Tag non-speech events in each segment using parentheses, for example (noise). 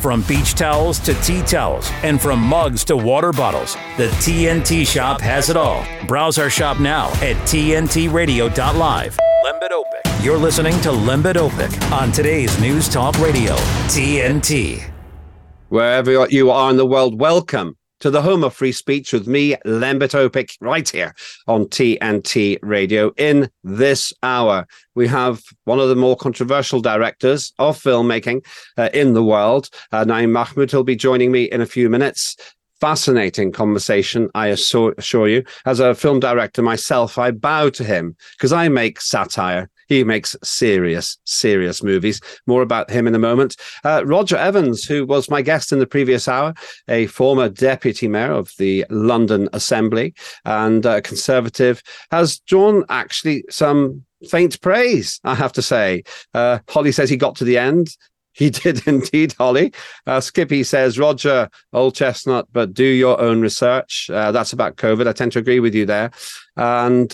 From beach towels to tea towels, and from mugs to water bottles, the TNT shop has it all. Browse our shop now at tntradio.live. Öpik. You're listening to Lembit Öpik on today's News Talk Radio, TNT. Wherever you are in the world, welcome to the home of free speech with me, Lembit Öpik, right here on TNT Radio. In this hour, we have one of the more controversial directors of filmmaking uh, in the world, uh, Naeem Mahmood. He'll be joining me in a few minutes fascinating conversation, I assure, you. As a film director myself, I bow to him because I make satire he makes serious, serious movies. More about him in a moment. Uh, Roger Evans, who was my guest in the previous hour, a former deputy mayor of the London Assembly and a conservative, has drawn actually some faint praise, I have to say. Uh, Holly says he got to the end. He (laughs) did indeed, Holly. Uh, Skippy says, Roger, old chestnut, but do your own research. Uh, that's about COVID. I tend to agree with you there. And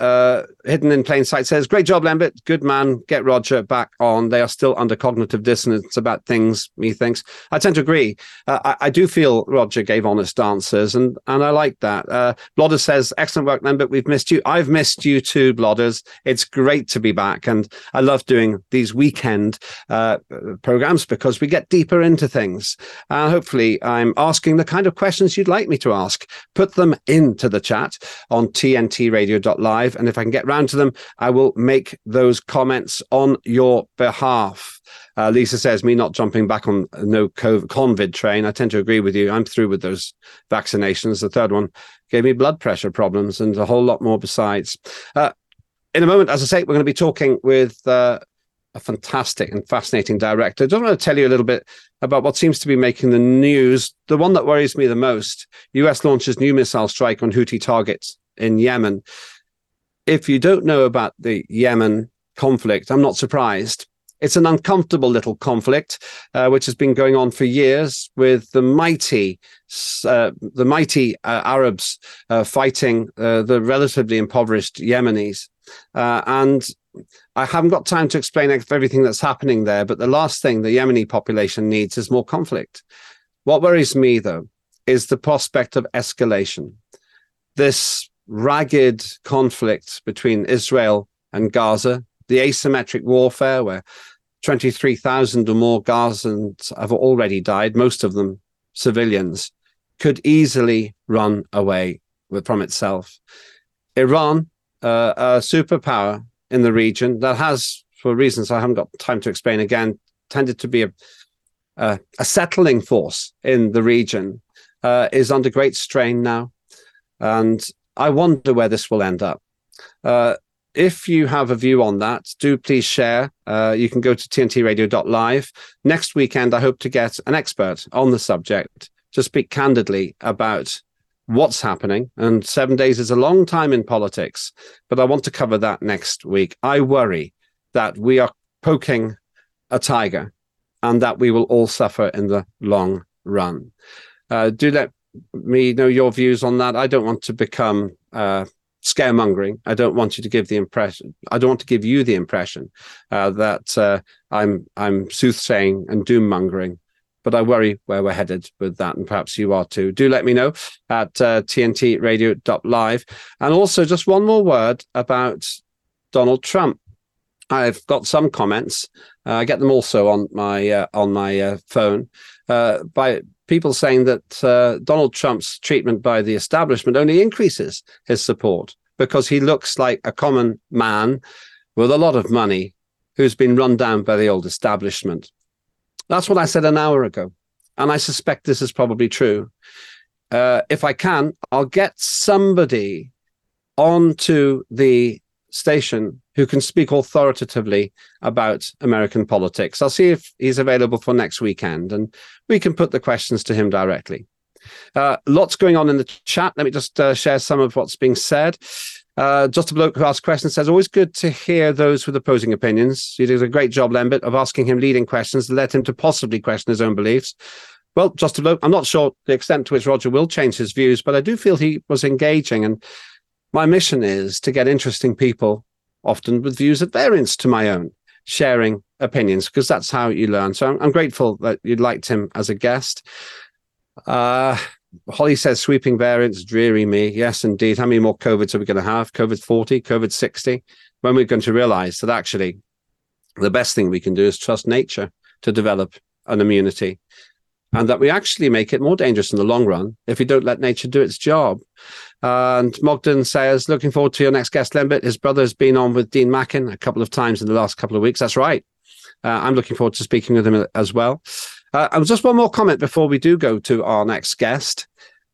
uh, hidden in plain sight says, "Great job, Lambert. Good man. Get Roger back on. They are still under cognitive dissonance about things." Methinks I tend to agree. Uh, I, I, do feel Roger gave honest answers, and and I like that. Uh, Blodders says, "Excellent work, Lembit. We've missed you. I've missed you too, Blodders. It's great to be back, and I love doing these weekend uh, programs because we get deeper into things. Hopefully, I'm asking the kind of questions you'd like me to ask. Put them into the chat on tntradio.live." live. And if I can get round to them, I will make those comments on your behalf. Uh, Lisa says, me not jumping back on no COVID, COVID train. I tend to agree with you. I'm through with those vaccinations. The third one gave me blood pressure problems and a whole lot more besides. Uh, in a moment, as I say, we're going to be talking with uh, a fantastic and fascinating director. I just want to tell you a little bit about what seems to be making the news. The one that worries me the most US launches new missile strike on Houthi targets in Yemen if you don't know about the Yemen conflict, I'm not surprised. It's an uncomfortable little conflict, uh, which has been going on for years, with the mighty, uh, the mighty uh, Arabs uh, fighting uh, the relatively impoverished Yemenis. Uh, and I haven't got time to explain everything that's happening there, but the last thing the Yemeni population needs is more conflict. What worries me, though, is the prospect of escalation. This ragged conflict between Israel and Gaza, the asymmetric warfare where 23,000 or more Gazans have already died, most of them civilians, could easily run away from itself. Iran, uh, a superpower in the region that has, for reasons I haven't got time to explain again, tended to be a, uh, a settling force in the region, uh, is under great strain now. And I wonder where this will end up. Uh, if you have a view on that, do please share. Uh, you can go to tntradio.live. Next weekend, I hope to get an expert on the subject to speak candidly about what's happening. And seven days is a long time in politics, but I want to cover that next week. I worry that we are poking a tiger and that we will all suffer in the long run. Uh, do let me know your views on that. I don't want to become uh, scaremongering. I don't want you to give the impression. I don't want to give you the impression uh, that uh, I'm I'm soothsaying and doom mongering. But I worry where we're headed with that, and perhaps you are too. Do let me know at uh, tntradio.live. And also, just one more word about Donald Trump. I've got some comments. Uh, I get them also on my uh, on my uh, phone uh, by people saying that uh, Donald Trump's treatment by the establishment only increases his support because he looks like a common man with a lot of money who's been run down by the old establishment. That's what I said an hour ago. And I suspect this is probably true. Uh, if I can, I'll get somebody onto the station who can speak authoritatively about American politics. I'll see if he's available for next weekend and we can put the questions to him directly. Uh, lots going on in the chat. Let me just uh, share some of what's being said. Uh, just a bloke who asked questions says, always good to hear those with opposing opinions. You did a great job, Lambert, of asking him leading questions that led him to possibly question his own beliefs. Well, just a bloke, I'm not sure the extent to which Roger will change his views, but I do feel he was engaging and my mission is to get interesting people, often with views at variance to my own, sharing opinions because that's how you learn. So I'm, I'm grateful that you liked him as a guest. Uh, Holly says sweeping variants, dreary me. Yes, indeed. How many more COVIDs are we going to have? COVID 40, COVID 60? When we're going to realize that actually the best thing we can do is trust nature to develop an immunity and that we actually make it more dangerous in the long run if we don't let nature do its job. And Mogden says, looking forward to your next guest, Lembit. His brother's been on with Dean Mackin a couple of times in the last couple of weeks. That's right. Uh, I'm looking forward to speaking with him as well. Uh, and just one more comment before we do go to our next guest.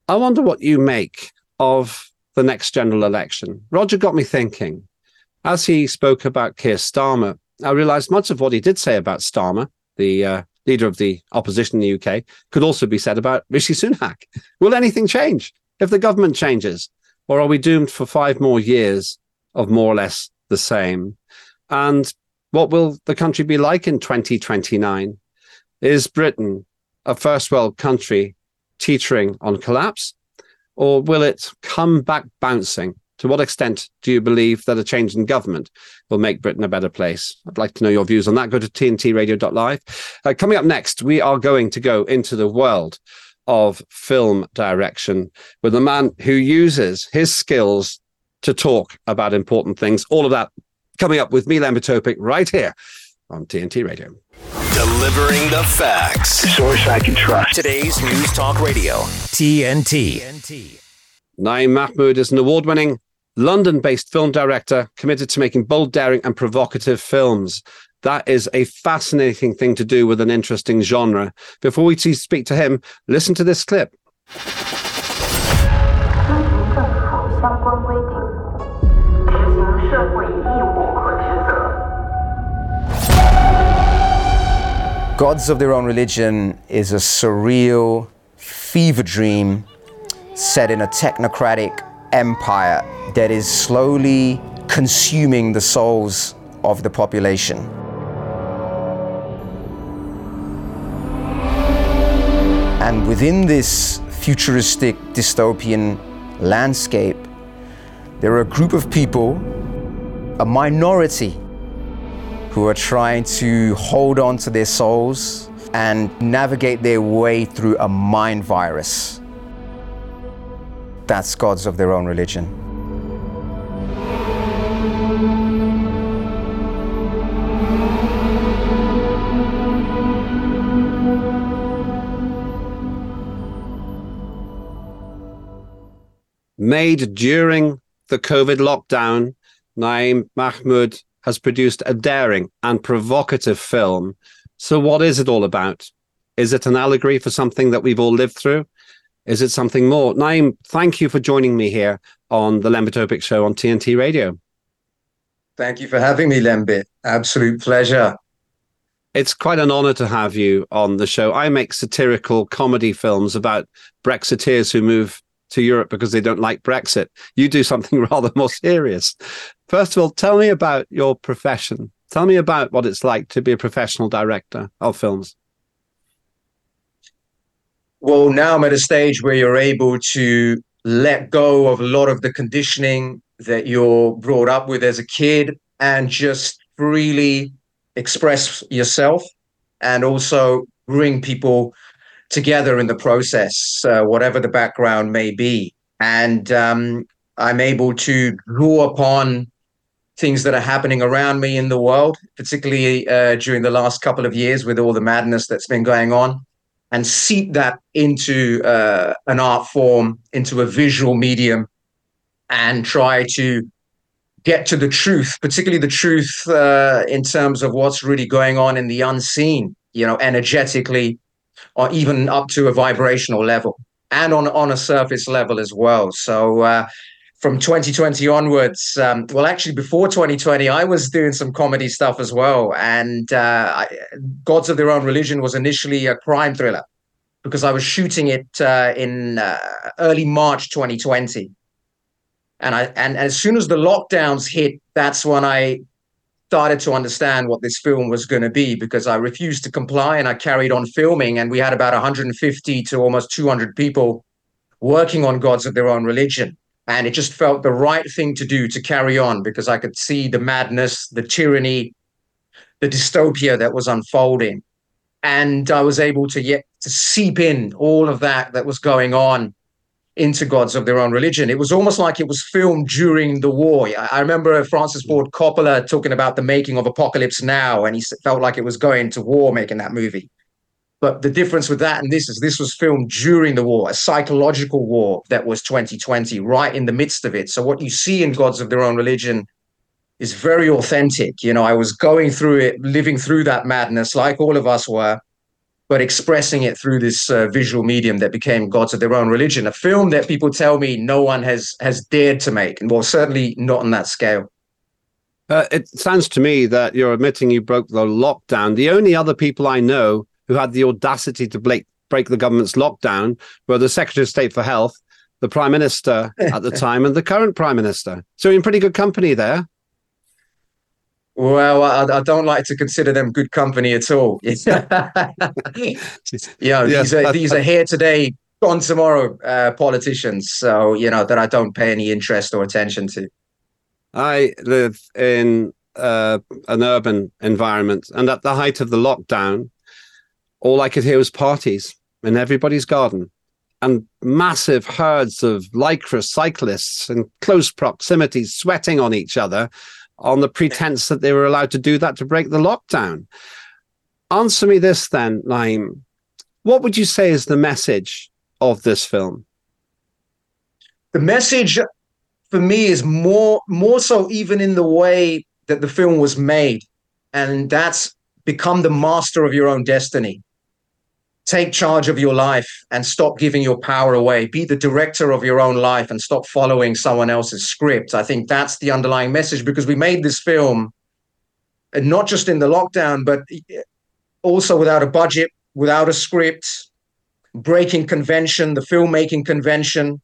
I wonder what you make of the next general election. Roger got me thinking. As he spoke about Keir Starmer, I realized much of what he did say about Starmer, the uh, leader of the opposition in the UK, could also be said about Rishi Sunak. Will anything change if the government changes? Or are we doomed for five more years of more or less the same? And what will the country be like in 2029? Is Britain a first world country teetering on collapse? Or will it come back bouncing? To what extent do you believe that a change in government will make Britain a better place? I'd like to know your views on that. Go to tntradio.live. Uh, coming up next, we are going to go into the world of film direction with a man who uses his skills to talk about important things. All of that coming up with me, Lembit Öpik, right here on TNT Radio. Delivering the facts. Source I can trust. Today's News Talk Radio, TNT. TNT. Naeem Mahmood is an award winning London based film director committed to making bold, daring, and provocative films. That is a fascinating thing to do with an interesting genre. Before we speak to him, listen to this clip. Gods of Their Own Religion is a surreal fever dream set in a technocratic empire that is slowly consuming the souls of the population. And within this futuristic dystopian landscape, there are a group of people, a minority, who are trying to hold on to their souls and navigate their way through a mind virus that's gods of their own religion. Made during the COVID lockdown, Naeem Mahmood has produced a daring and provocative film. So, what is it all about? Is it an allegory for something that we've all lived through? Is it something more? Naeem, thank you for joining me here on the Lembit Öpik Show on TNT Radio. Thank you for having me, Lembit. Absolute pleasure. It's quite an honor to have you on the show. I make satirical comedy films about Brexiteers who move to Europe because they don't like Brexit. You do something (laughs) rather more serious. First of all, tell me about your profession. Tell me about what it's like to be a professional director of films well, now I'm at a stage where you're able to let go of a lot of the conditioning that you're brought up with as a kid and just freely express yourself and also bring people together in the process, uh, whatever the background may be. And um, I'm able to draw upon things that are happening around me in the world, particularly uh, during the last couple of years with all the madness that's been going on and seep that into uh, an art form, into a visual medium, and try to get to the truth, particularly the truth uh, in terms of what's really going on in the unseen, you know, energetically, or even up to a vibrational level and on, on a surface level as well. So, uh, from 2020 onwards, um, well, actually, before 2020, I was doing some comedy stuff as well. And uh, I, Gods of Their Own Religion was initially a crime thriller because I was shooting it uh, in uh, early March 2020. And I and as soon as the lockdowns hit, that's when I started to understand what this film was going to be because I refused to comply and I carried on filming. And we had about 150 to almost 200 people working on Gods of Their Own Religion and it just felt the right thing to do to carry on because I could see the madness, the tyranny, the dystopia that was unfolding. And I was able to yet to seep in all of that that was going on into gods of their own religion. It was almost like it was filmed during the war. I remember Francis mm. Ford Coppola talking about the making of Apocalypse Now, and he felt like it was going to war making that movie. But the difference with that and this is this was filmed during the war, a psychological war that was 2020, right in the midst of it. So what you see in Gods of Their Own Religion is very authentic. You know, I was going through it, living through that madness like all of us were but expressing it through this uh, visual medium that became gods of their own religion. A film that people tell me no one has has dared to make, and well, certainly not on that scale. Uh, it sounds to me that you're admitting you broke the lockdown. The only other people I know who had the audacity to break break the government's lockdown were the Secretary of State for Health, the Prime Minister at the (laughs) time, and the current Prime Minister. So you're in pretty good company there. Well, I, I, don't like to consider them good company at all. (laughs) (laughs) yeah, yes, these are these are here today, gone tomorrow uh, politicians. So you know that I don't pay any interest or attention to. I live in uh, an urban environment, and at the height of the lockdown, all I could hear was parties in everybody's garden and massive herds of lycra cyclists in close proximity sweating on each other on the pretense that they were allowed to do that to break the lockdown. Answer me this then, Naeem. What would you say is the message of this film? The message for me is more more so even in the way that the film was made. And that's become the master of your own destiny take charge of your life and stop giving your power away. Be the director of your own life and stop following someone else's script. I think that's the underlying message because we made this film and not just in the lockdown, but also without a budget, without a script, breaking convention, the filmmaking convention,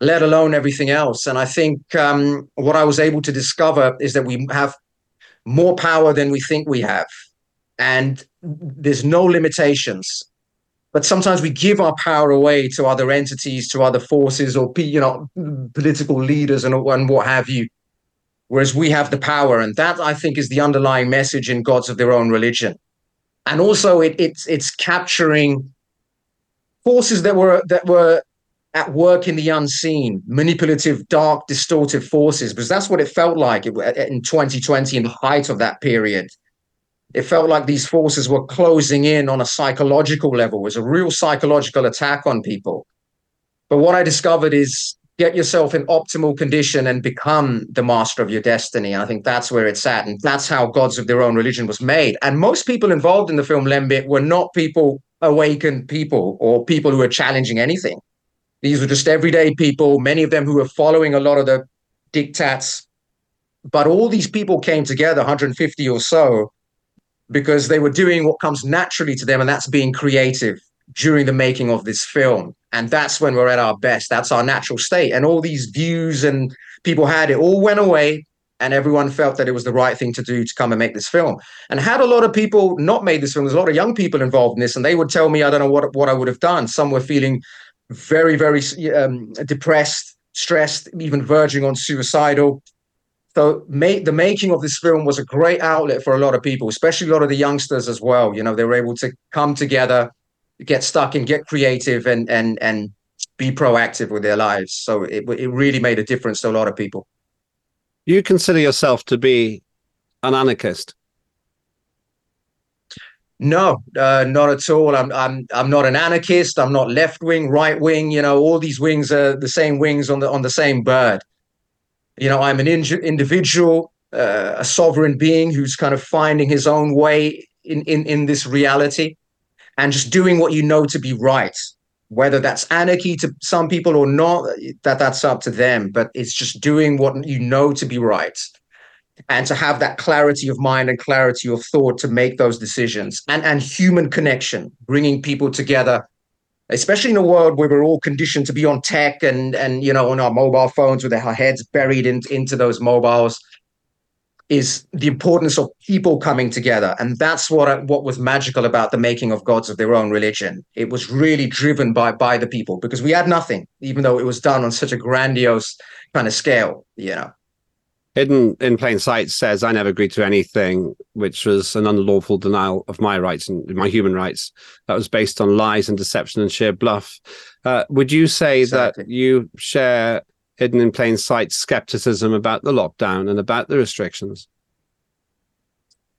let alone everything else. And I think um, what I was able to discover is that we have more power than we think we have. And there's no limitations but sometimes we give our power away to other entities, to other forces, or you know, political leaders and, and what have you. Whereas we have the power, and that I think is the underlying message in gods of their own religion. And also, it, it's it's capturing forces that were that were at work in the unseen, manipulative, dark, distortive forces, because that's what it felt like in 2020 in the height of that period it felt like these forces were closing in on a psychological level. It was a real psychological attack on people. But what I discovered is get yourself in optimal condition and become the master of your destiny. And I think that's where it's at. And that's how Gods of Their Own Religion was made. And most people involved in the film Lembit were not people, awakened people, or people who were challenging anything. These were just everyday people, many of them who were following a lot of the diktats. But all these people came together, 150 or so, because they were doing what comes naturally to them, and that's being creative during the making of this film. And that's when we're at our best. That's our natural state. And all these views and people had it all went away. And everyone felt that it was the right thing to do to come and make this film. And had a lot of people not made this film, there's a lot of young people involved in this, and they would tell me, I don't know what, what I would have done. Some were feeling very, very um, depressed, stressed, even verging on suicidal. So make, the making of this film was a great outlet for a lot of people, especially a lot of the youngsters as well. You know, they were able to come together, get stuck and get creative and and and be proactive with their lives. So it it really made a difference to a lot of people. You consider yourself to be an anarchist? No, uh, not at all. I'm I'm I'm not an anarchist. I'm not left wing, right wing. You know, all these wings are the same wings on the on the same bird you know, I'm an in- individual, uh, a sovereign being who's kind of finding his own way in, in, in this reality and just doing what you know to be right. Whether that's anarchy to some people or not, that that's up to them. But it's just doing what you know to be right and to have that clarity of mind and clarity of thought to make those decisions and and human connection bringing people together especially in a world where we're all conditioned to be on tech and and you know on our mobile phones with our heads buried in, into those mobiles is the importance of people coming together. And that's what what was magical about the making of gods of their own religion. It was really driven by by the people because we had nothing even though it was done on such a grandiose kind of scale you know Hidden in Plain Sight says, I never agreed to anything, which was an unlawful denial of my rights and my human rights. That was based on lies and deception and sheer bluff. Uh, would you say exactly. that you share Hidden in Plain Sight skepticism about the lockdown and about the restrictions?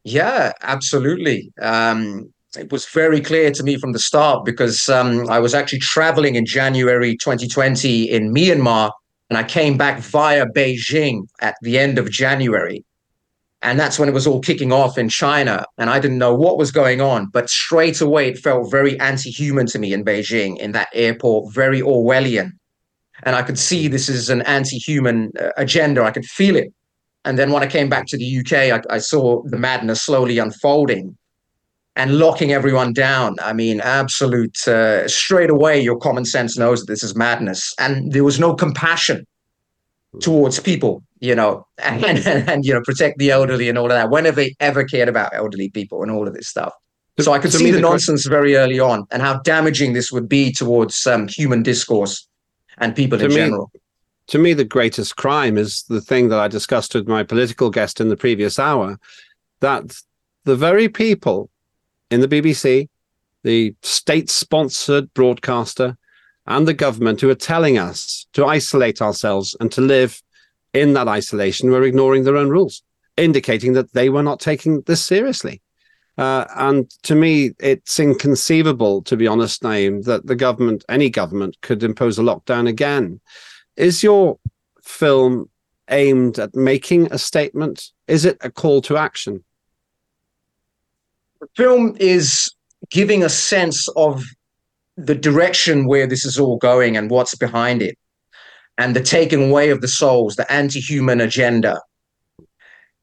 Yeah, absolutely. Um, it was very clear to me from the start because um, I was actually traveling in January 2020 in Myanmar and I came back via Beijing at the end of January. And that's when it was all kicking off in China. And I didn't know what was going on. But straight away, it felt very anti human to me in Beijing, in that airport, very Orwellian. And I could see this is an anti human uh, agenda. I could feel it. And then when I came back to the UK, I, I saw the madness slowly unfolding and locking everyone down. I mean, absolute uh, straight away, your common sense knows that this is madness, and there was no compassion towards people, you know, (laughs) and, and, and you know, protect the elderly and all of that. When have they ever cared about elderly people and all of this stuff? So I could see the nonsense very early on, and how damaging this would be towards um, human discourse and people in me, general. To me, the greatest crime is the thing that I discussed with my political guest in the previous hour. That the very people in the BBC, the state sponsored broadcaster, and the government who are telling us to isolate ourselves and to live in that isolation were ignoring their own rules, indicating that they were not taking this seriously. Uh, and to me, it's inconceivable, to be honest, Naeem, that the government, any government, could impose a lockdown again. Is your film aimed at making a statement? Is it a call to action? The film is giving a sense of the direction where this is all going and what's behind it and the taking away of the souls the anti-human agenda.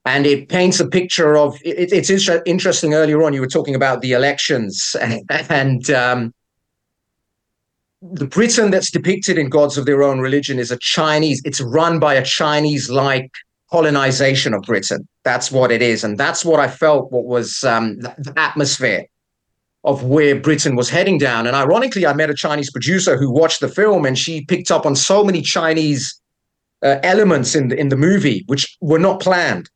And it paints a picture of it, it's interesting earlier on you were talking about the elections and, (laughs) and um, the britain that's depicted in gods of their own religion is a chinese it's run by a chinese like colonization of Britain. That's what it is, and that's what I felt. What was um, the, atmosphere of where Britain was heading down. And ironically, I met a Chinese producer who watched the film, and she picked up on so many Chinese uh, elements in the in the movie which were not planned.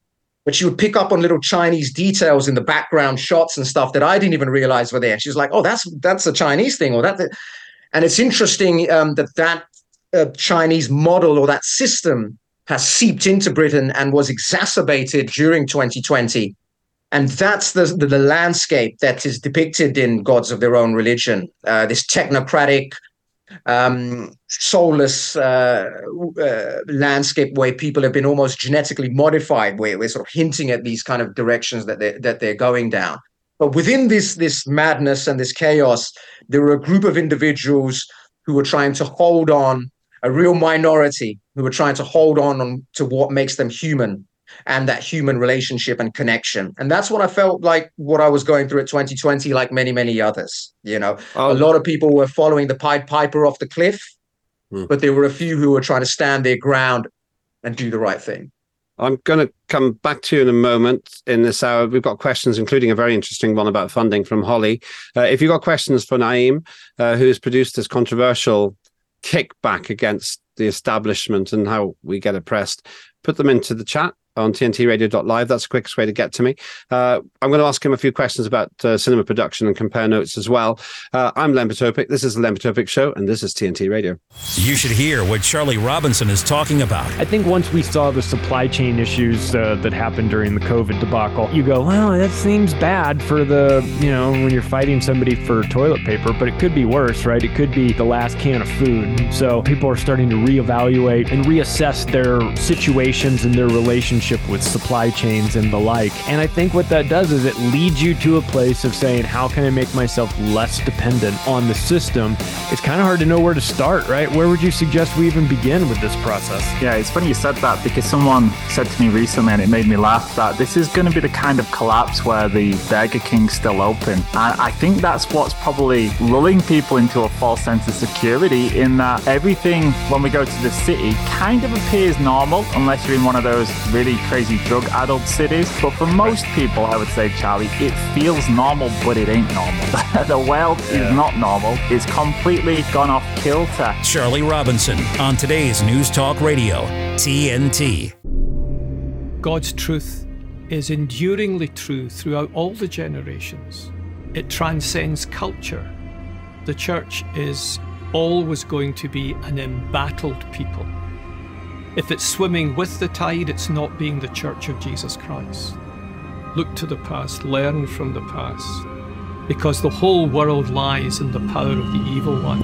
But she would pick up on little Chinese details in the background shots and stuff that I didn't even realize were there. She was like, "Oh, that's that's a Chinese thing," or that. And it's interesting um, that that uh, Chinese model or that system has seeped into Britain and was exacerbated during 2020. And that's the, the, the landscape that is depicted in Gods of Their Own Religion, uh, this technocratic, um, soulless uh, uh, landscape where people have been almost genetically modified, where we're sort of hinting at these kind of directions that they're, that they're going down. But within this, this madness and this chaos, there are a group of individuals who are trying to hold on a real minority who are trying to hold on, on to what makes them human and that human relationship and connection. And that's what I felt like what I was going through at 2020, like many, many others. You know, a lot of people were following the Pied Piper off the cliff, hmm. but there were a few who were trying to stand their ground and do the right thing. I'm going to come back to you in a moment in this hour. We've got questions, including a very interesting one about funding from Holly. Uh, if you've got questions for Naeem, uh, who has produced this controversial kickback against the establishment and how we get oppressed, put them into the chat on tntradio.live. That's the quickest way to get to me. Uh, I'm going to ask him a few questions about uh, cinema production and compare notes as well. Uh, I'm Lembit Öpik. This is the Lembit Öpik Show, and this is TNT Radio. You should hear what Charlie Robinson is talking about. I think once we saw the supply chain issues uh, that happened during the COVID debacle, you go, well, that seems bad for the, you know, when you're fighting somebody for toilet paper, but it could be worse, right? It could be the last can of food. So people are starting to reevaluate and reassess their situations and their relationships relationship with supply chains and the like. And I think what that does is it leads you to a place of saying, how can I make myself less dependent on the system? It's kind of hard to know where to start, right? Where would you suggest we even begin with this process? Yeah, it's funny you said that because someone said to me recently, and it made me laugh, that this is going to be the kind of collapse where the Burger King's still open. And I think that's what's probably lulling people into a false sense of security in that everything when we go to the city kind of appears normal unless you're in one of those really really crazy drug addled cities. But for most people, I would say, Charlie, it feels normal, but it ain't normal. (laughs) the world yeah. is not normal. It's completely gone off kilter. Charlie Robinson on today's News Talk Radio, TNT. God's truth is enduringly true throughout all the generations. It transcends culture. The church is always going to be an embattled people. If it's swimming with the tide, it's not being the church of Jesus Christ. Look to the past, learn from the past, because the whole world lies in the power of the evil one.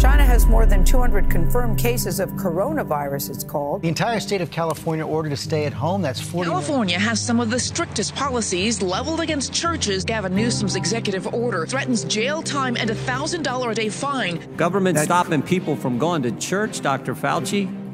China has more than 200 confirmed cases of coronavirus, it's called. The entire state of California ordered to stay at home. That's 40 California has some of the strictest policies leveled against churches. Gavin Newsom's executive order threatens jail time and a $1,000 a day fine. Government stopping people from going to church, Dr. Fauci.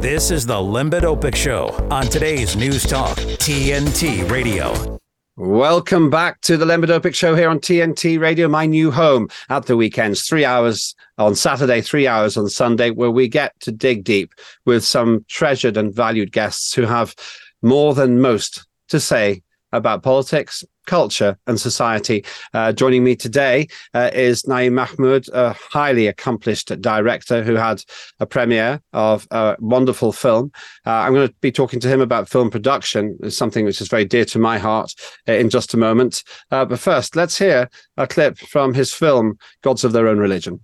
This is the Lembit Öpik Show on today's News Talk, TNT Radio. Welcome back to the Lembit Öpik Show here on TNT Radio, my new home at the weekends. Three hours on Saturday, three hours on Sunday, where we get to dig deep with some treasured and valued guests who have more than most to say about politics, culture, and society. Uh, joining me today uh, is Naeem Mahmood, a highly accomplished director who had a premiere of a wonderful film. Uh, I'm going to be talking to him about film production, something which is very dear to my heart uh, in just a moment. Uh, but first, let's hear a clip from his film, Gods of Their Own Religion.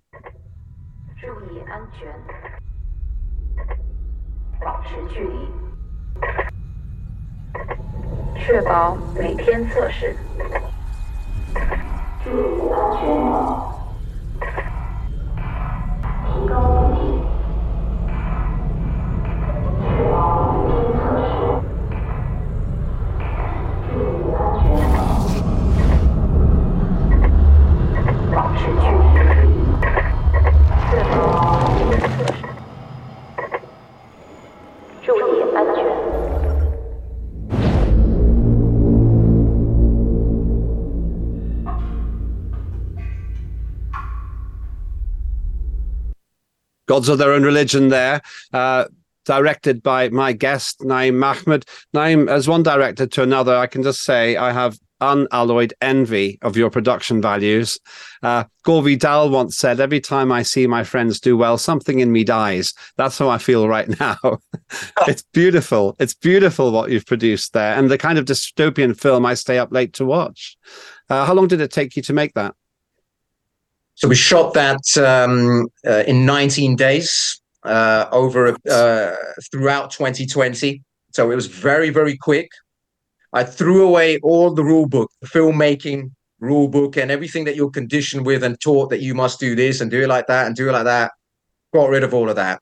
确保每天测试。注意安全。提高警惕。Gods of Their Own Religion there. Uh, directed by my guest, Naeem Mahmood. Naeem, as one director to another, I can just say I have unalloyed envy of your production values. Uh, Gore Vidal once said, Every time I see my friends do well, something in me dies. That's how I feel right (laughs) now. it's beautiful. It's beautiful what you've produced there and the kind of dystopian film I stay up late to watch. Uh, how long did it take you to make that? So we shot that um, uh, in 19 days uh, over uh, throughout 2020. So it was very, very quick. I threw away all the rule book, the filmmaking rule book, and everything that you're conditioned with and taught that you must do this and do it like that and do it like that. Got rid of all of that.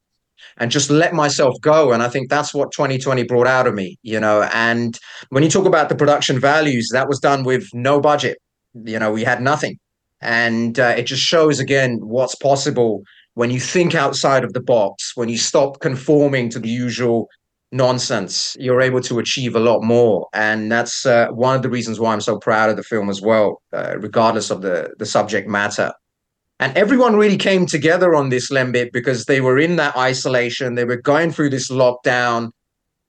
and just let myself go. And I think that's what 2020 brought out of me, you know. And when you talk about the production values, that was done with no budget. You know, we had nothing. And uh, it just shows again what's possible when you think outside of the box, when you stop conforming to the usual nonsense, you're able to achieve a lot more. And that's uh, one of the reasons why I'm so proud of the film as well, uh, regardless of the, the subject matter. And everyone really came together on this Lembit because they were in that isolation. They were going through this lockdown.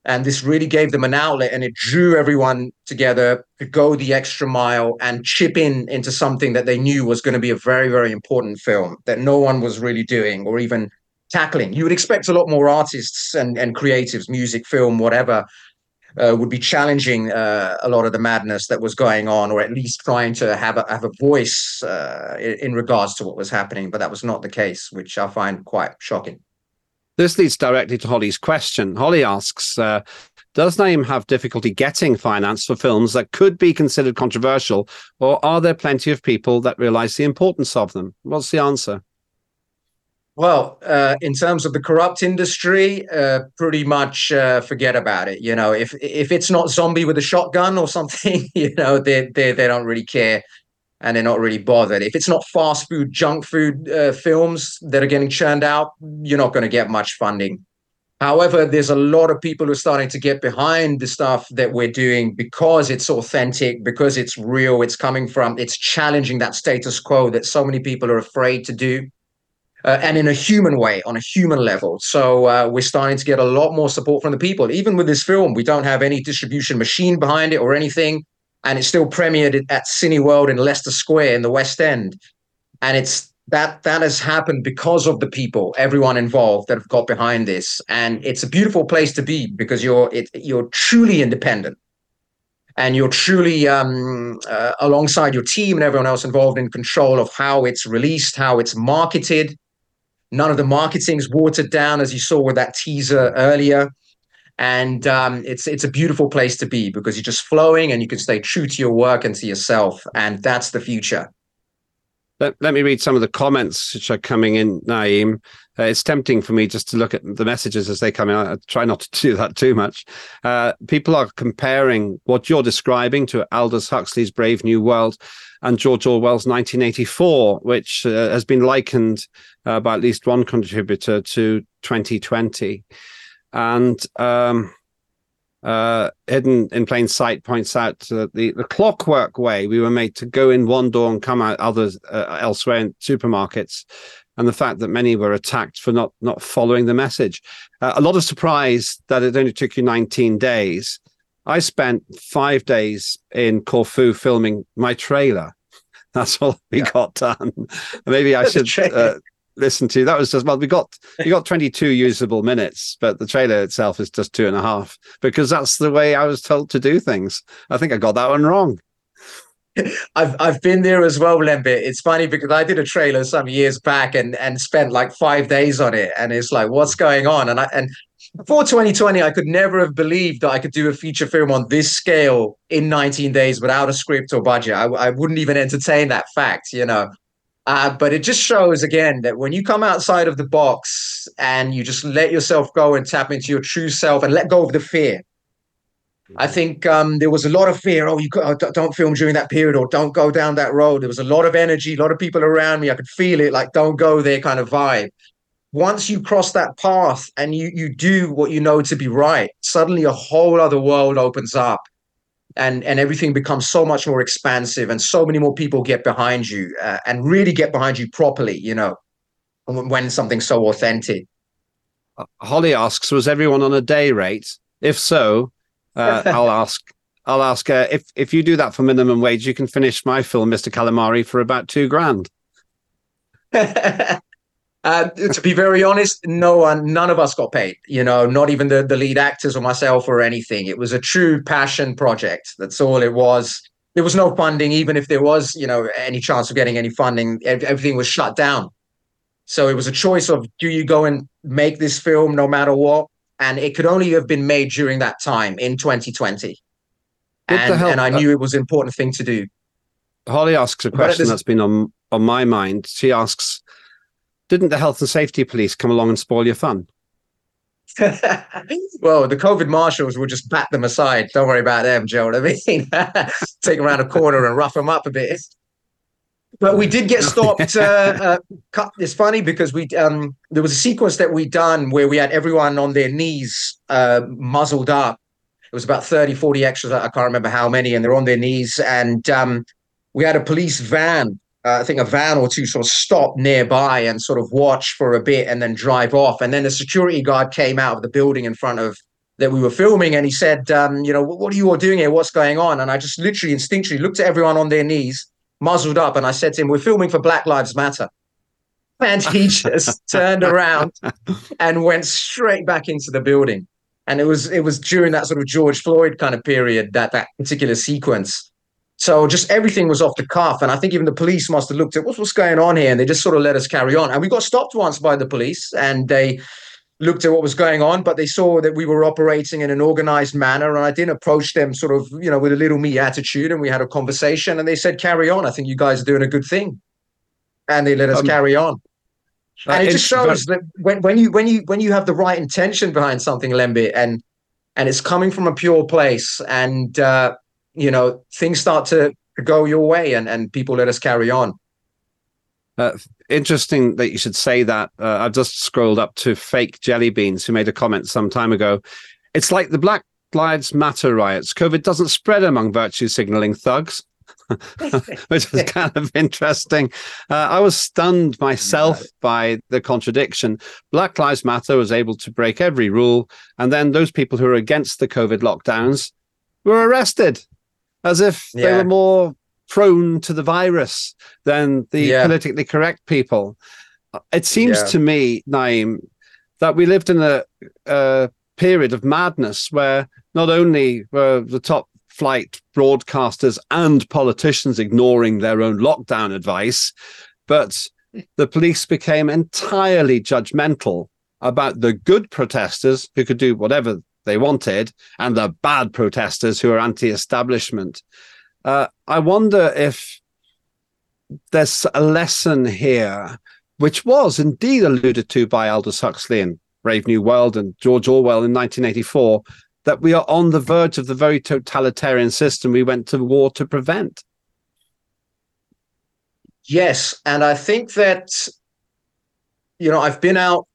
And this really gave them an outlet and it drew everyone together to go the extra mile and chip in into something that they knew was going to be a very, very important film that no one was really doing or even tackling. You would expect a lot more artists and, and creatives, music, film, whatever, uh, would be challenging uh, a lot of the madness that was going on, or at least trying to have a have a voice uh, in, in regards to what was happening. But that was not the case, which I find quite shocking. This leads directly to Holly's question. Holly asks, uh, does Naeem have difficulty getting finance for films that could be considered controversial, or are there plenty of people that realize the importance of them? What's the answer? Well, uh, in terms of the corrupt industry, uh, pretty much uh, forget about it. You know, if if it's not zombie with a shotgun or something, (laughs) you know, they they they don't really care, and they're not really bothered. If it's not fast food, junk food uh, films that are getting churned out, you're not going to get much funding. However, there's a lot of people who are starting to get behind the stuff that we're doing because it's authentic, because it's real, it's coming from, it's challenging that status quo that so many people are afraid to do uh, and in a human way, on a human level. So uh, we're starting to get a lot more support from the people. Even with this film, we don't have any distribution machine behind it or anything, and it's still premiered at Cineworld in Leicester Square in the West End, and it's that that has happened because of the people, everyone involved that have got behind this, and it's a beautiful place to be because you're it, you're truly independent. And you're truly um, uh, alongside your team and everyone else involved in control of how it's released, how it's marketed, None of the marketing's watered down, as you saw with that teaser earlier. And um, it's it's a beautiful place to be because you're just flowing and you can stay true to your work and to yourself. And that's the future. Let, let me read some of the comments which are coming in, Naeem. Uh, it's tempting for me just to look at the messages as they come in. I try not to do that too much. Uh, people are comparing what you're describing to Aldous Huxley's Brave New World and George Orwell's 1984, which uh, has been likened uh, by at least one contributor to 2020. And um, uh, Hidden in Plain Sight points out that the, the clockwork way we were made to go in one door and come out others uh, elsewhere in supermarkets, and the fact that many were attacked for not not following the message. Uh, a lot of surprise that it only took you 19 days. I spent five days in Corfu filming my trailer. (laughs) That's all we yeah. got done. Maybe I should listen to. That was just well, we got we got 22 usable minutes, but the trailer itself is just two and a half because that's the way I was told to do things. I think I got that one wrong. (laughs) I've I've been there as well, Lembit. It's funny because I did a trailer some years back and and spent like five days on it, and it's like, what's going on? And I and before 2020, I could never have believed that I could do a feature film on this scale in 19 days without a script or budget. I, I wouldn't even entertain that fact, you know. Uh, but it just shows again that when you come outside of the box and you just let yourself go and tap into your true self and let go of the fear. I think um, there was a lot of fear. Oh, you oh, don't film during that period, or don't go down that road. There was a lot of energy, a lot of people around me. I could feel it, like don't go there, kind of vibe once you cross that path and you you do what you know to be right, suddenly a whole other world opens up and and everything becomes so much more expansive and so many more people get behind you uh, and really get behind you properly you know when something's so authentic. Uh, holly asks was everyone on a day rate? If so uh, (laughs) i'll ask i'll ask uh, if if you do that for minimum wage you can finish my film mr calamari for about two grand (laughs) Uh, to be very honest, no one, none of us got paid. You know, not even the the lead actors or myself or anything. It was a true passion project. That's all it was. There was no funding, even if there was, you know, any chance of getting any funding. Everything was shut down. So it was a choice of do you go and make this film no matter what? And it could only have been made during that time in 2020. And, and, I knew it was an important thing to do. Holly asks a question that's been on on my mind. She asks, didn't the health and safety police come along and spoil your fun? (laughs) well, the COVID marshals will just bat them aside. Don't worry about them, Joe. I mean, (laughs) take around a corner and rough them up a bit. But we did get stopped. Uh, uh, it's funny because we um, there was a sequence that we done where we had everyone on their knees, uh, muzzled up. It was about 30, 40 extras. I can't remember how many, and they're on their knees. And um, we had a police van uh, I think a van or two sort of stop nearby and sort of watch for a bit and then drive off. And then the security guard came out of the building in front of that we were filming and he said, um, you know, what, what are you all doing here? What's going on? And I just literally instinctually looked at everyone on their knees, muzzled up, and I said to him, We're filming for Black Lives Matter. And he (laughs) just turned around and went straight back into the building. And it was it was during that sort of George Floyd kind of period that that particular sequence so just everything was off the cuff. And I think even the police must have looked at what's, what's going on here. And they just sort of let us carry on. And we got stopped once by the police and they looked at what was going on, but they saw that we were operating in an organized manner. And I didn't approach them sort of, you know, with a little me attitude. And we had a conversation and they said, carry on. I think you guys are doing a good thing. And they let us um, carry on. And it just shows that when, when you when you when you have the right intention behind something, Lembe, and and it's coming from a pure place, and uh, you know things start to go your way and and people let us carry on. Uh, interesting that you should say that. Uh, i've just scrolled up to fake jelly beans who made a comment some time ago. It's like the black lives matter riots. Covid doesn't spread among virtue signaling thugs (laughs) which is kind of interesting. Uh, I was stunned myself by the contradiction. Black Lives Matter was able to break every rule, and then those people who are against the COVID lockdowns were arrested as if yeah. they were more prone to the virus than the yeah. politically correct people. Uh, it seems yeah. to me, Naeem, that we lived in a, a period of madness where not only were the top flight broadcasters and politicians ignoring their own lockdown advice, but the police became entirely judgmental about the good protesters who could do whatever they wanted and the bad protesters who are anti-establishment. Uh, I wonder if there's a lesson here, which was indeed alluded to by Aldous Huxley in Brave New World and George Orwell in 1984, that we are on the verge of the very totalitarian system we went to war to prevent. Yes, and I think that you know I've been out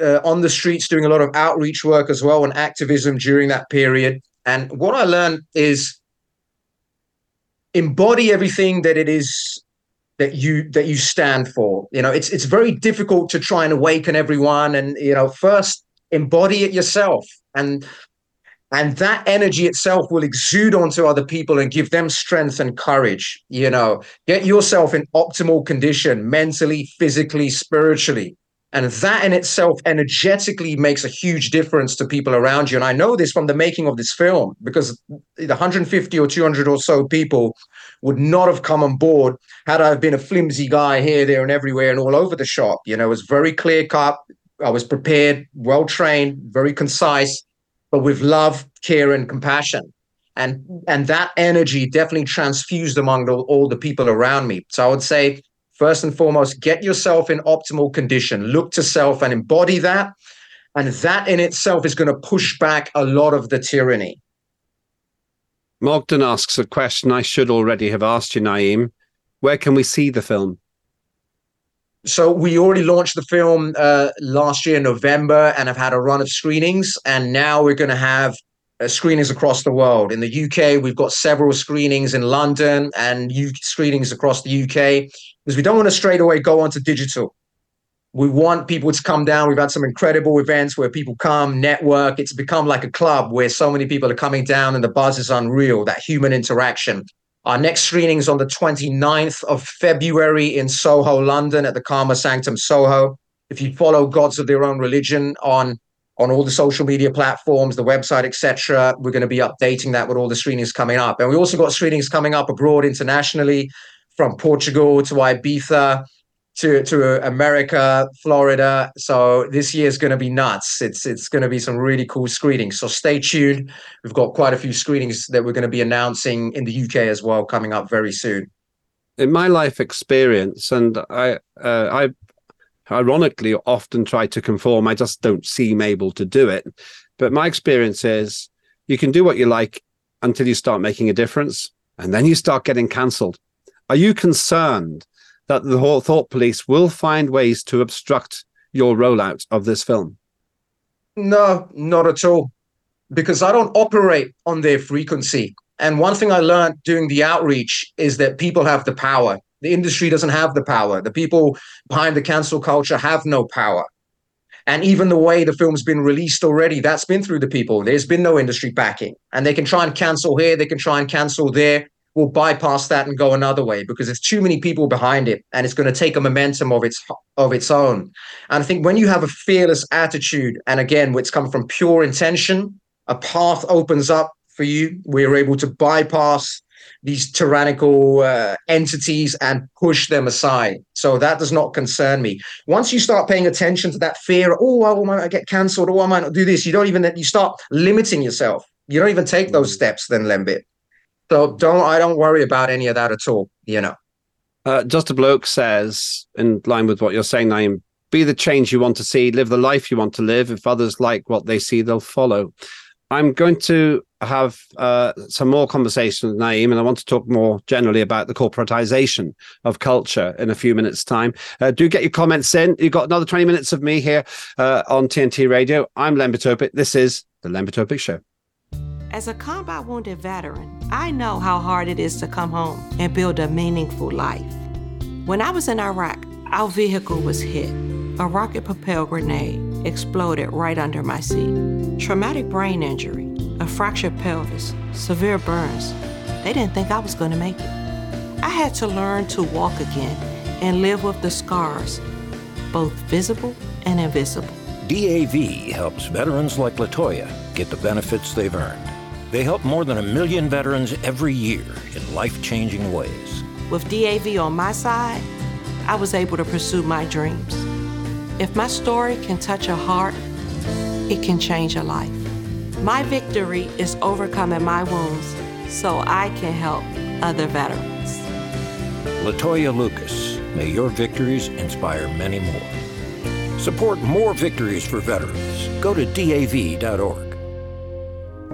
uh, on the streets doing a lot of outreach work as well and activism during that period. And what I learned is embody everything that it is that you that you stand for. You know, it's it's very difficult to try and awaken everyone, and you know, first embody it yourself, and and that energy itself will exude onto other people and give them strength and courage. You know, get yourself in optimal condition mentally, physically, spiritually and that in itself energetically makes a huge difference to people around you. And I know this from the making of this film because the 150 or 200 or so people would not have come on board had I been a flimsy guy here, there, and everywhere and all over the shop. You know, it was very clear cut. I was prepared, well trained, very concise, but with love, care, and compassion. And and that energy definitely transfused among the, all the people around me. So I would say first and foremost, get yourself in optimal condition, look to self and embody that. And that in itself is going to push back a lot of the tyranny. Mogden asks a question I should already have asked you, Naeem. Where can we see the film? So we already launched the film uh, last year in November and have had a run of screenings. And now we're going to have uh, screenings across the world. In the UK, we've got several screenings in London and U- screenings across the UK because we don't want to straight away go onto digital. We want people to come down. We've had some incredible events where people come, network. It's become like a club where so many people are coming down and the buzz is unreal, that human interaction. Our next screening is on the 29th of February in Soho, London at the Karma Sanctum Soho. If you follow Gods of Their Own Religion on on all the social media platforms, the website, etc. We're going to be updating that with all the screenings coming up. And we also got screenings coming up abroad internationally from Portugal to Ibiza to to America, Florida. So this year is going to be nuts. It's it's going to be some really cool screenings. So stay tuned. We've got quite a few screenings that we're going to be announcing in the UK as well coming up very soon. In my life experience, and I uh, I ironically often try to conform. I just don't seem able to do it. But my experience is you can do what you like until you start making a difference, and then you start getting cancelled. Are you concerned that the Thought Police will find ways to obstruct your rollout of this film? No, not at all. Because I don't operate on their frequency. And one thing I learned doing the outreach is that people have the power. The industry doesn't have the power. The people behind the cancel culture have no power. And even the way the film's been released already, that's been through the people. There's been no industry backing. And they can try and cancel here, they can try and cancel there. We'll bypass that and go another way because there's too many people behind it and it's going to take a momentum of its of its own. And I think when you have a fearless attitude, and again, it's come from pure intention, a path opens up for you. We're able to bypass these tyrannical uh, entities and push them aside. So that does not concern me. Once you start paying attention to that fear, oh, I might get cancelled, oh, I might not do this. You don't even you start limiting yourself. You don't even take those steps. Then Lembit. So don't I don't worry about any of that at all. You know. Uh, Just a bloke says, in line with what you're saying, Naeem, be the change you want to see, live the life you want to live. If others like what they see, they'll follow. I'm going to have uh, some more conversation with Naeem, and I want to talk more generally about the corporatization of culture in a few minutes' time. Uh, do get your comments in. You've got another 20 minutes of me here uh, on TNT Radio. I'm Lembit This is the Lembit Show. As a combat wounded veteran, I know how hard it is to come home and build a meaningful life. When I was in Iraq, our vehicle was hit. A rocket propelled grenade exploded right under my seat. Traumatic brain injury, a fractured pelvis, severe burns. They didn't think I was going to make it. I had to learn to walk again and live with the scars, both visible and invisible. DAV helps veterans like Latoya get the benefits they've earned. They help more than a million veterans every year in life changing ways. With DAV on my side, I was able to pursue my dreams. If my story can touch a heart, it can change a life. My victory is overcoming my wounds so I can help other veterans. Latoya Lucas, may your victories inspire many more. Support more victories for veterans. Go to DAV.org.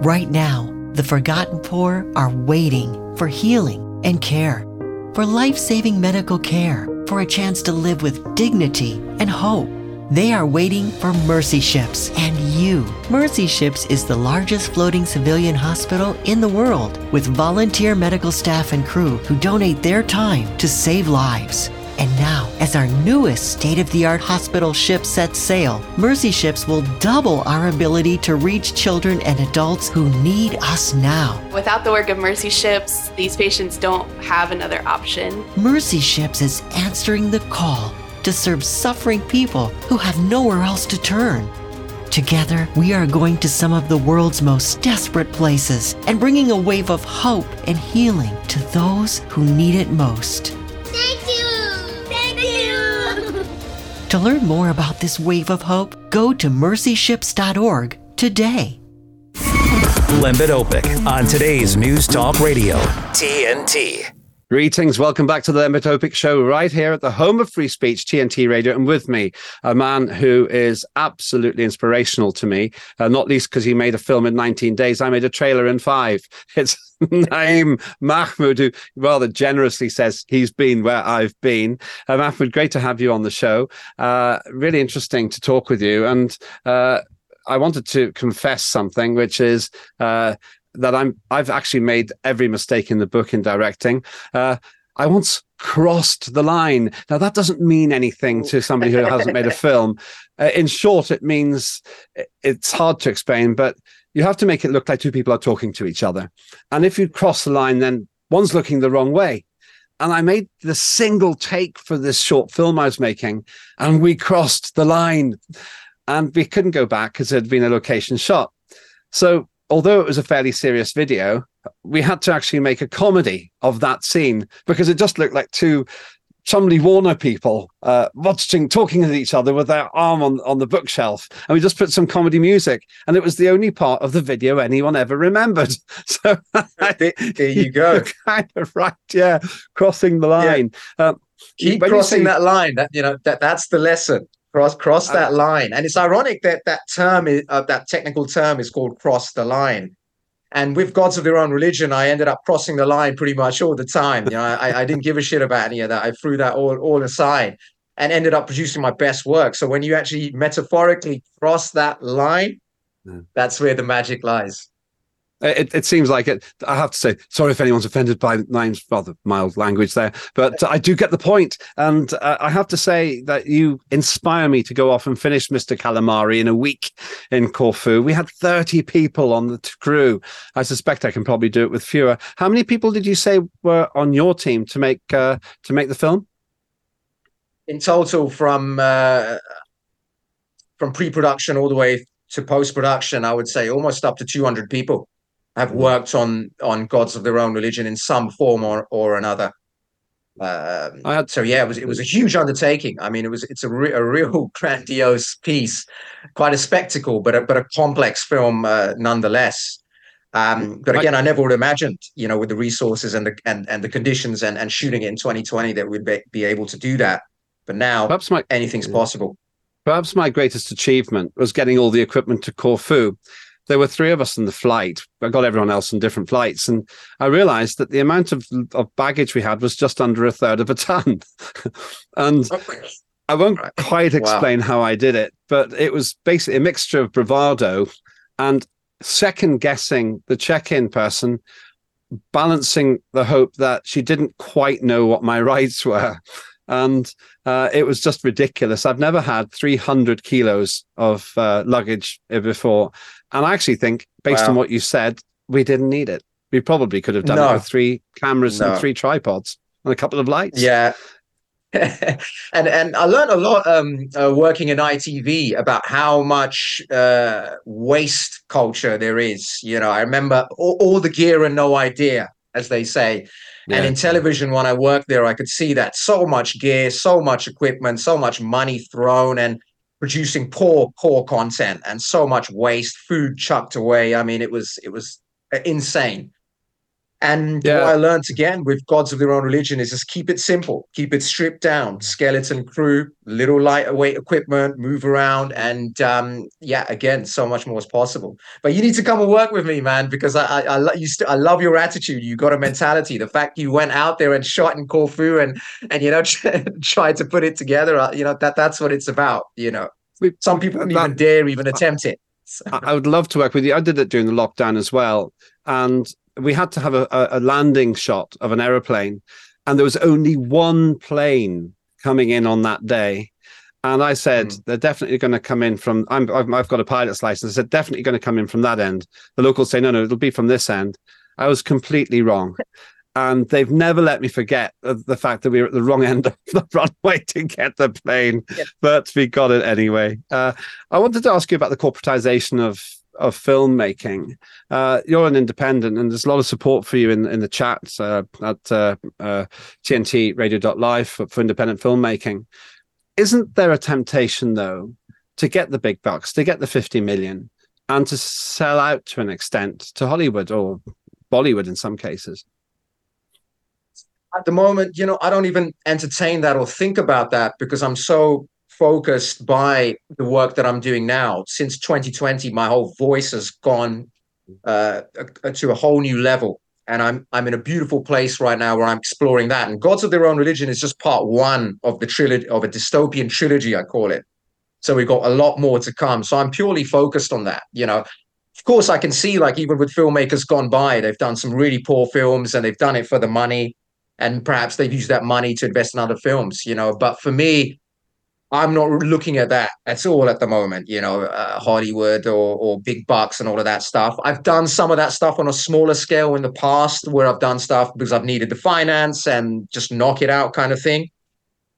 Right now, the forgotten poor are waiting for healing and care, for life saving medical care, for a chance to live with dignity and hope. They are waiting for Mercy Ships and you. Mercy Ships is the largest floating civilian hospital in the world with volunteer medical staff and crew who donate their time to save lives. And now, as our newest state of the art hospital ship sets sail, Mercy Ships will double our ability to reach children and adults who need us now. Without the work of Mercy Ships, these patients don't have another option. Mercy Ships is answering the call to serve suffering people who have nowhere else to turn. Together, we are going to some of the world's most desperate places and bringing a wave of hope and healing to those who need it most. To learn more about this wave of hope, go to mercyships.org today. Lembit Öpik on today's News Talk Radio, TNT. Greetings. Welcome back to the Lembit Show right here at the home of free speech, TNT Radio. And with me, a man who is absolutely inspirational to me, uh, not least because he made a film in 19 days. I made a trailer in five. (laughs) It's Naeem Mahmood, who rather generously says he's been where I've been. Uh, Mahmood, great to have you on the show. Uh, really interesting to talk with you. And uh, I wanted to confess something, which is uh, that I'm I've actually made every mistake in the book in directing. Uh, I once crossed the line. Now that doesn't mean anything to somebody who hasn't made a (laughs) film. Uh, in short, it means it's hard to explain, but you have to make it look like two people are talking to each other. And if you cross the line, then one's looking the wrong way. And I made the single take for this short film I was making, and we crossed the line, and we couldn't go back because it had been a location shot. So although it was a fairly serious video, we had to actually make a comedy of that scene because it just looked like two Cholmondeley Warner people uh, watching, talking to each other with their arm on, on the bookshelf. And we just put some comedy music. And it was the only part of the video anyone ever remembered. (laughs) So there, (laughs) there you go. (laughs) kind of right. Yeah. Crossing the line. Yeah. Um, Keep crossing say, that line. That, you know, that, that's the lesson. Cross, cross that uh, line. And it's ironic that that term, is, uh, that technical term is called cross the line and with gods of their own religion, I ended up crossing the line pretty much all the time. You know, I, I didn't give a shit about any of that. I threw that all, all aside and ended up producing my best work. So when you actually metaphorically cross that line, mm. that's where the magic lies. It, it seems like it. I have to say, sorry if anyone's offended by Naeem's rather mild language there, but I do get the point. And uh, I have to say that you inspire me to go off and finish Mr. Calamari in a week in Corfu. We had 30 people on the crew. I suspect I can probably do it with fewer. How many people did you say were on your team to make uh, to make the film? In total, from uh, from pre-production all the way to post-production, I would say almost up to 200 people have mm. worked on on gods of their own religion in some form or or another. Um, had, so yeah, it was it was a huge undertaking. I mean, it was it's a, re- a real (laughs) grandiose piece, quite a spectacle, but a, but a complex film uh, nonetheless. Um, but again, I, never would have imagined, you know, with the resources and the and, and the conditions and, and shooting it in 2020 that we'd be, be able to do that. But now, perhaps my, anything's possible. Perhaps my greatest achievement was getting all the equipment to Corfu there were three of us in the flight. I got everyone else in different flights, and I realized that the amount of, of baggage we had was just under a third of a ton. (laughs) and I won't quite explain wow. how I did it, but it was basically a mixture of bravado and second guessing the check in person, balancing the hope that she didn't quite know what my (laughs) rights were. And uh, it was just ridiculous. I've never had 300 kilos of uh, luggage before. And I actually think, based wow. on what you said, we didn't need it. We probably could have done no. it with three cameras no. and three tripods and a couple of lights. Yeah. (laughs) and and I learned a lot um, uh, working in ITV about how much uh, waste culture there is. You know, I remember all, all, the gear and no idea, as they say. Yeah. And in television, when I worked there, I could see that so much gear, so much equipment, so much money thrown, and producing poor poor content and so much waste food chucked away. I mean it was it was insane and yeah. what I learned again with gods of their own religion is just keep it simple, keep it stripped down, skeleton crew, little lighter weight equipment, move around, and um, yeah, again, so much more is possible. But you need to come and work with me, man, because I I, I, lo- you st- I love your attitude. You got a mentality. The fact you went out there and shot in Corfu and and you know (laughs) tried to put it together, uh, you know that that's what it's about. You know, some people don't even dare even attempt it. (laughs) So. I would love to work with you. I did it during the lockdown as well, and we had to have a, a landing shot of an aeroplane, and there was only one plane coming in on that day. And I said, mm. they're definitely going to come in from, i have got a pilot's license. I said, definitely going to come in from that end. The locals say, no, no, it'll be from this end. I was completely wrong. And they've never let me forget the fact that we were at the wrong end (laughs) of the runway to get the plane, but we got it anyway. Uh, I wanted to ask you about the corporatization of of filmmaking. Uh, you're an independent, and there's a lot of support for you in in the chat uh, at uh, uh, TNTRadio.live for, for independent filmmaking. Isn't there a temptation though to get the big bucks, to get the 50 million, and to sell out to an extent to Hollywood or Bollywood in some cases? At the moment, you know, I don't even entertain that or think about that because I'm so focused by the work that I'm doing now. Since 2020, my whole voice has gone uh, to a whole new level. And I'm I'm in a beautiful place right now where I'm exploring that. And Gods of Their Own Religion is just part one of the trilogy of a dystopian trilogy, I call it. So we've got a lot more to come. So I'm purely focused on that. You know, of course, I can see like even with filmmakers gone by, they've done some really poor films and they've done it for the money, and perhaps they've used that money to invest in other films. You know, but for me, I'm not looking at that at all at the moment, you know, uh, Hollywood or, or big bucks and all of that stuff. I've done some of that stuff on a smaller scale in the past where I've done stuff because I've needed the finance and just knock it out kind of thing.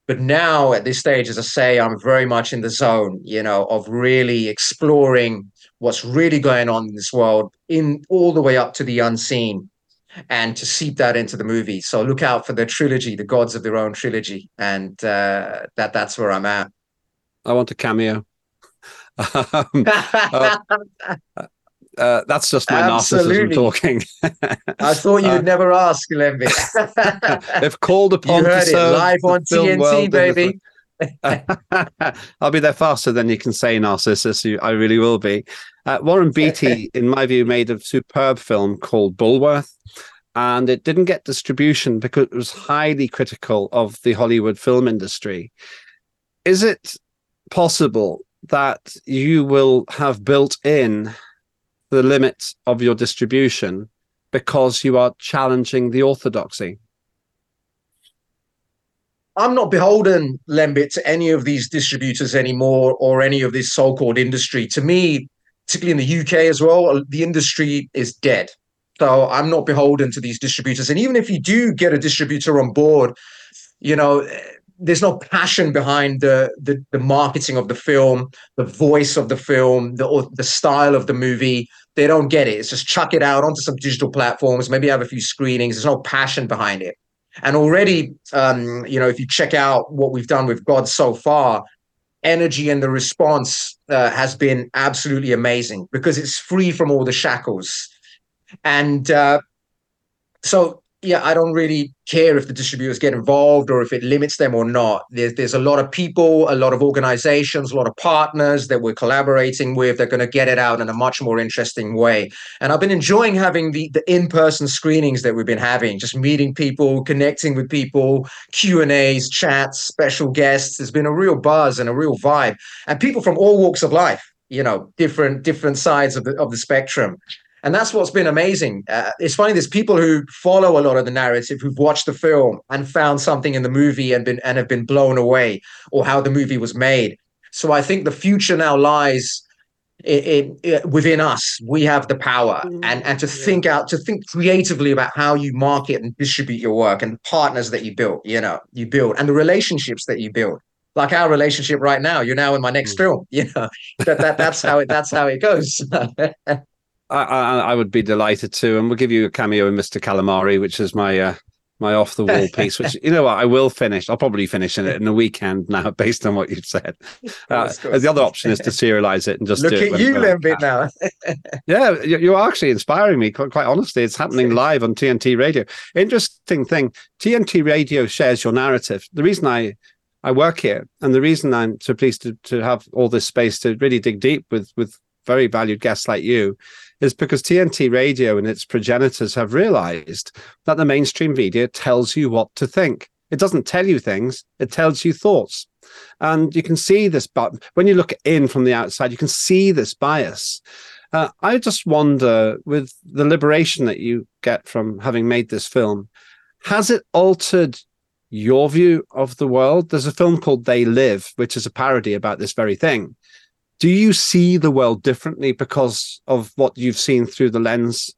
But now at this stage, as I say, I'm very much in the zone, you know, of really exploring what's really going on in this world in all the way up to the unseen and to seep that into the movie. So look out for the trilogy, the Gods of Their Own trilogy, and uh, that that's where I'm at. I want a cameo. (laughs) um, uh, uh, that's just my Absolutely. narcissism talking. I thought you'd (laughs) uh, never ask, Lemby. (laughs) if called upon you heard to it live on TNT, baby. (laughs) I'll be there faster than you can say, Narcissus. I really will be. Uh, Warren Beatty, in my view, made a superb film called Bulworth, and it didn't get distribution because it was highly critical of the Hollywood film industry. Is it possible that you will have built in the limits of your distribution because you are challenging the orthodoxy? I'm not beholden, Lembit, to any of these distributors anymore or any of this so-called industry. To me, particularly in the UK as well, the industry is dead. So I'm not beholden to these distributors. And even if you do get a distributor on board, you know, there's no passion behind the, the, the marketing of the film, the voice of the film, the the style of the movie. They don't get it. It's just chuck it out onto some digital platforms, maybe have a few screenings. There's no passion behind it. And already, um, you know, if you check out what we've done with God so far, energy and the response uh, has been absolutely amazing because it's free from all the shackles. And uh, so yeah, I don't really care if the distributors get involved or if it limits them or not. There's there's a lot of people, a lot of organizations, a lot of partners that we're collaborating with. They're going to get it out in a much more interesting way. And I've been enjoying having the the in person screenings that we've been having, just meeting people, connecting with people, Q and A's, chats, special guests. There's been a real buzz and a real vibe, and people from all walks of life. You know, different different sides of the of the spectrum. And that's what's been amazing. Uh, it's funny, there's people who follow a lot of the narrative, who've watched the film and found something in the movie and been and have been blown away, or how the movie was made. So I think the future now lies in, in, within us. We have the power, mm, and and to yeah. think out, to think creatively about how you market and distribute your work, and partners that you build, you know, you build, and the relationships that you build like our relationship right now. You're now in my next mm. film. (laughs) You know that, that that's how it that's how it goes. (laughs) I, I, I would be delighted to, and we'll give you a cameo in Mr. Calamari, which is my uh, my off the wall (laughs) piece. Which you know what, I will finish. I'll probably finish in it in a weekend now, (laughs) based on what you've said. Uh, the other option is to serialize it and just look at you, Lembit, now. (laughs) yeah, you're actually inspiring me. Quite, quite honestly, it's happening live on TNT Radio. Interesting thing, TNT Radio shares your narrative. The reason I I work here, and the reason I'm so pleased to, to have all this space to really dig deep with with very valued guests like you is because TNT radio and its progenitors have realized that the mainstream media tells you what to think. It doesn't tell you things, it tells you thoughts. And you can see this, but when you look in from the outside, you can see this bias. Uh, I just wonder, with the liberation that you get from having made this film, has it altered your view of the world? There's a film called They Live, which is a parody about this very thing do you see the world differently because of what you've seen through the lens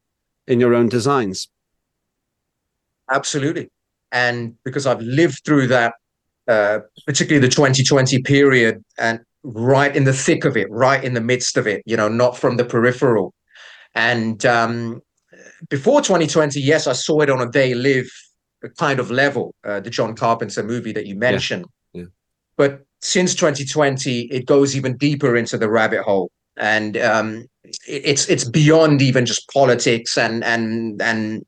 in your own designs? Absolutely. And because I've lived through that, uh, particularly the 2020 period, and right in the thick of it, right in the midst of it, you know, not from the peripheral. And um, before 2020, yes, I saw it on a They Live kind of level, uh, the John Carpenter movie that you mentioned. Yeah. Yeah. But since 2020, it goes even deeper into the rabbit hole, and um, it's it's beyond even just politics and and and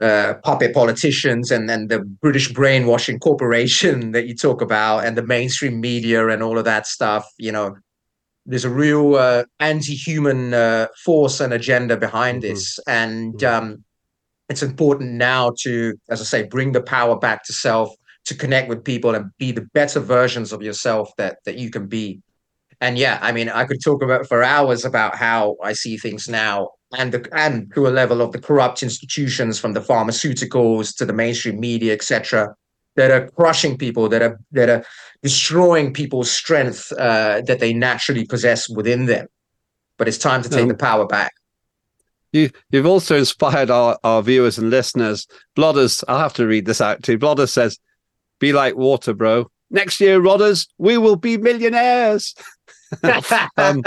uh, puppet politicians and and the British brainwashing corporation (laughs) that you talk about, and the mainstream media and all of that stuff. You know, there's a real uh, anti-human uh, force and agenda behind mm-hmm. this, and mm-hmm. um, it's important now to, as I say, bring the power back to self to connect with people and be the better versions of yourself that that you can be and yeah i mean i could talk about for hours about how i see things now and the, and to a level of the corrupt institutions from the pharmaceuticals to the mainstream media etc that are crushing people that are that are destroying people's strength uh, that they naturally possess within them but it's time to take um, the power back you, you've also inspired our, our viewers and listeners. Blodders, I'll have to read this out too. Blodders says, be like water, bro. Next year, Rodders, we will be millionaires. (laughs) um,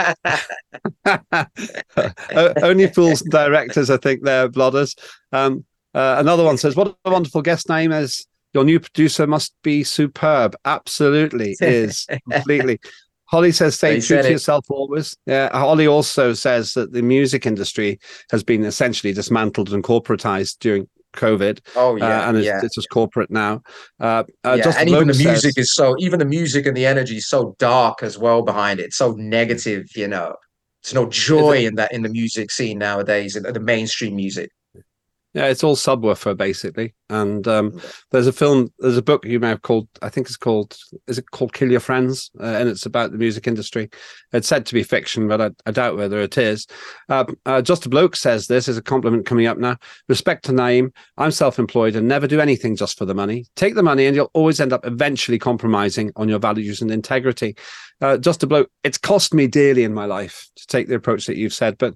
(laughs) only fools and directors, I think, they're blodders. Um, Uh, another one says, "What a wonderful guest name is." Your new producer must be superb. Absolutely (laughs) is completely. Holly says, stay true to it. yourself always. Yeah. Holly also says that the music industry has been essentially dismantled and corporatized during COVID. Oh, yeah, Uh, and it's, yeah. it's just corporate now. Uh, uh, yeah, and even the music says- is so even the music and the energy is so dark as well behind it so negative you know there's no joy in that in the music scene nowadays in the mainstream music Yeah, it's all subwoofer basically. And um, there's a film, there's a book you may have called, I think it's called, is it called Kill Your Friends? Uh, and it's about the music industry. It's said to be fiction, but I, I doubt whether it is. Uh, uh, Just a Bloke says this is a compliment coming up now. Respect to Naeem. I'm self employed and never do anything just for the money. Take the money and you'll always end up eventually compromising on your values and integrity. Uh, Just a Bloke, it's cost me dearly in my life to take the approach that you've said, but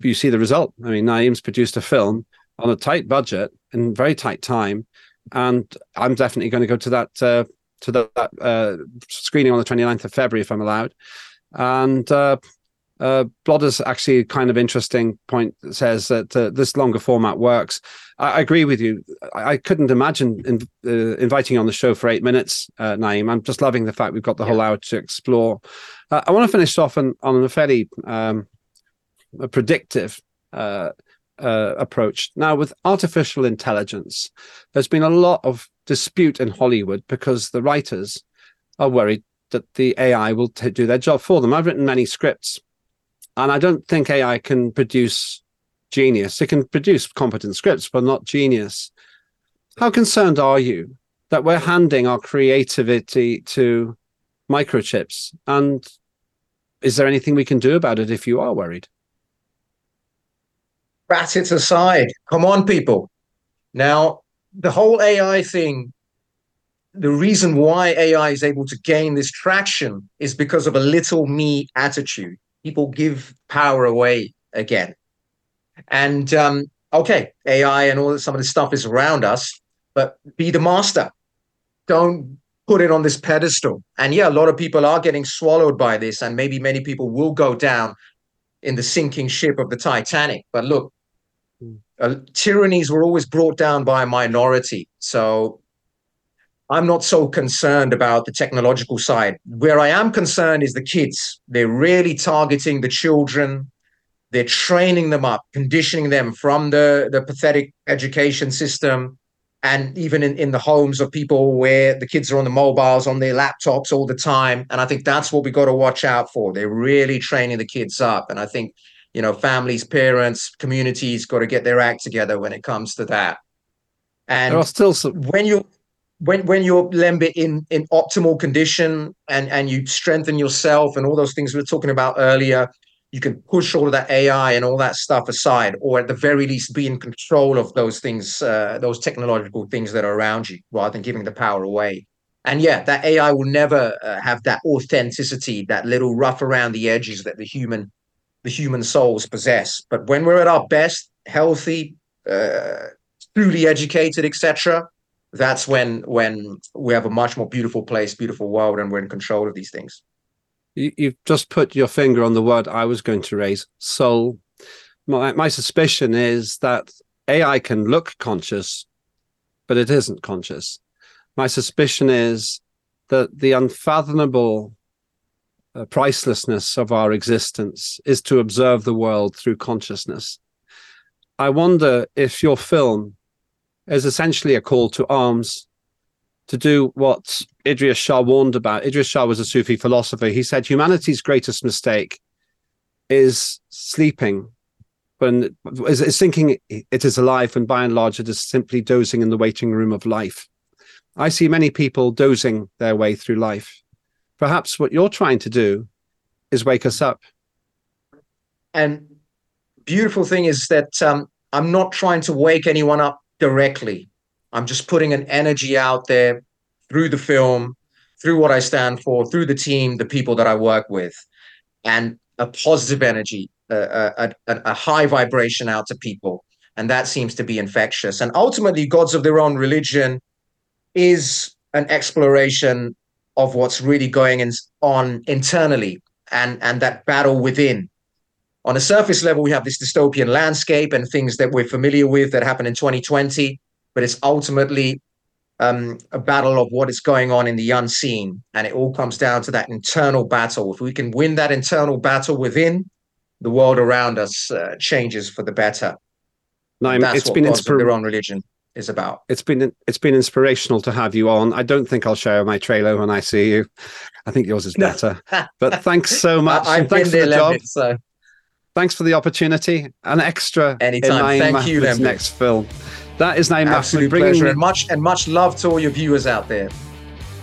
you see the result. I mean, Naeem's produced a film on a tight budget and very tight time, and I'm definitely going to go to that uh, to that uh, screening on the 29th of February if I'm allowed. And uh, uh, Blodder's actually kind of interesting point that says that uh, this longer format works. I, I agree with you. I, I couldn't imagine in, uh, inviting you on the show for eight minutes, uh, Naeem. I'm just loving the fact we've got the whole hour to explore. Uh, I want to finish off on, on a fairly um, a predictive uh, approach. Now, with artificial intelligence, there's been a lot of dispute in Hollywood because the writers are worried that the AI will t- do their job for them. I've written many scripts, and I don't think AI can produce genius. It can produce competent scripts, but not genius. How concerned are you that we're handing our creativity to microchips? And is there anything we can do about it if you are worried? It aside. Come on people. Now the whole ai thing the reason why ai is able to gain this traction is because of a little me attitude. People give power away again. And um okay ai and all some of this stuff is around us but be the master. Don't put it on this pedestal. And yeah a lot of people are getting swallowed by this and maybe many people will go down in the sinking ship of the titanic. But look uh, tyrannies were always brought down by a minority. So I'm not so concerned about the technological side. Where I am concerned is the kids. They're really targeting the children. They're training them up, conditioning them from the, the pathetic education system and even in, in the homes of people where the kids are on the mobiles, on their laptops all the time. And I think that's what we got to watch out for. They're really training the kids up. And I think you know families parents communities got to get their act together when it comes to that and There are still some. when you when when you're lembe in in optimal condition and and you strengthen yourself and all those things we were talking about earlier you can push all of that ai and all that stuff aside or at the very least be in control of those things uh, those technological things that are around you rather than giving the power away and yeah that ai will never uh, have that authenticity that little rough around the edges that the human the human souls possess. But when we're at our best, healthy, uh, truly educated, etc., that's when when we have a much more beautiful place, beautiful world, and we're in control of these things. You, you've just put your finger on the word I was going to raise soul. My, my suspicion is that AI can look conscious, but it isn't conscious. My suspicion is that the unfathomable uh, pricelessness of our existence is to observe the world through consciousness. I wonder if your film is essentially a call to arms to do what Idries Shah warned about. Idries Shah was a Sufi philosopher. He said humanity's greatest mistake is sleeping when is, is thinking it is alive and by and large it is simply dozing in the waiting room of life. I see many people dozing their way through life. Perhaps what you're trying to do is wake us up. And beautiful thing is that um, I'm not trying to wake anyone up directly. I'm just putting an energy out there through the film, through what I stand for, through the team, the people that I work with, and a positive energy, a, a, a high vibration out to people. And that seems to be infectious. And ultimately, gods of their own religion is an exploration of what's really going in, on internally and, and that battle within on a surface level, we have this dystopian landscape and things that we're familiar with that happened in 2020, but it's ultimately um, a battle of what is going on in the unseen. And it all comes down to that internal battle. If we can win that internal battle within, the world around us uh, changes for the better. No, it's been inspir- their own religion is about. It's been it's been inspirational to have you on. I don't think I'll share my trailer when I see you. I think yours is better. (laughs) but thanks so much. I, have thanks been for the job. So Thanks for the opportunity. An extra Anytime. Thank you, next film. That is Naeem absolute bringing pleasure me and much and much love to all your viewers out there.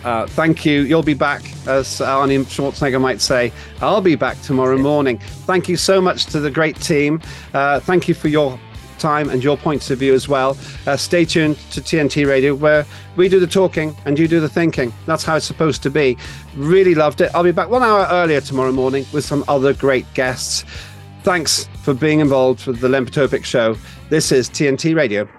Uh, thank you. You'll be back, as Arnie Schwarzenegger might say. I'll be back tomorrow morning. Thank you so much to the great team. Uh, thank you for your time and your points of view as well. Uh, stay tuned to TNT Radio, where we do the talking and you do the thinking. That's how it's supposed to be. Really loved it. I'll be back one hour earlier tomorrow morning with some other great guests. Thanks for being involved with the Lembit Öpik Show. This is TNT Radio.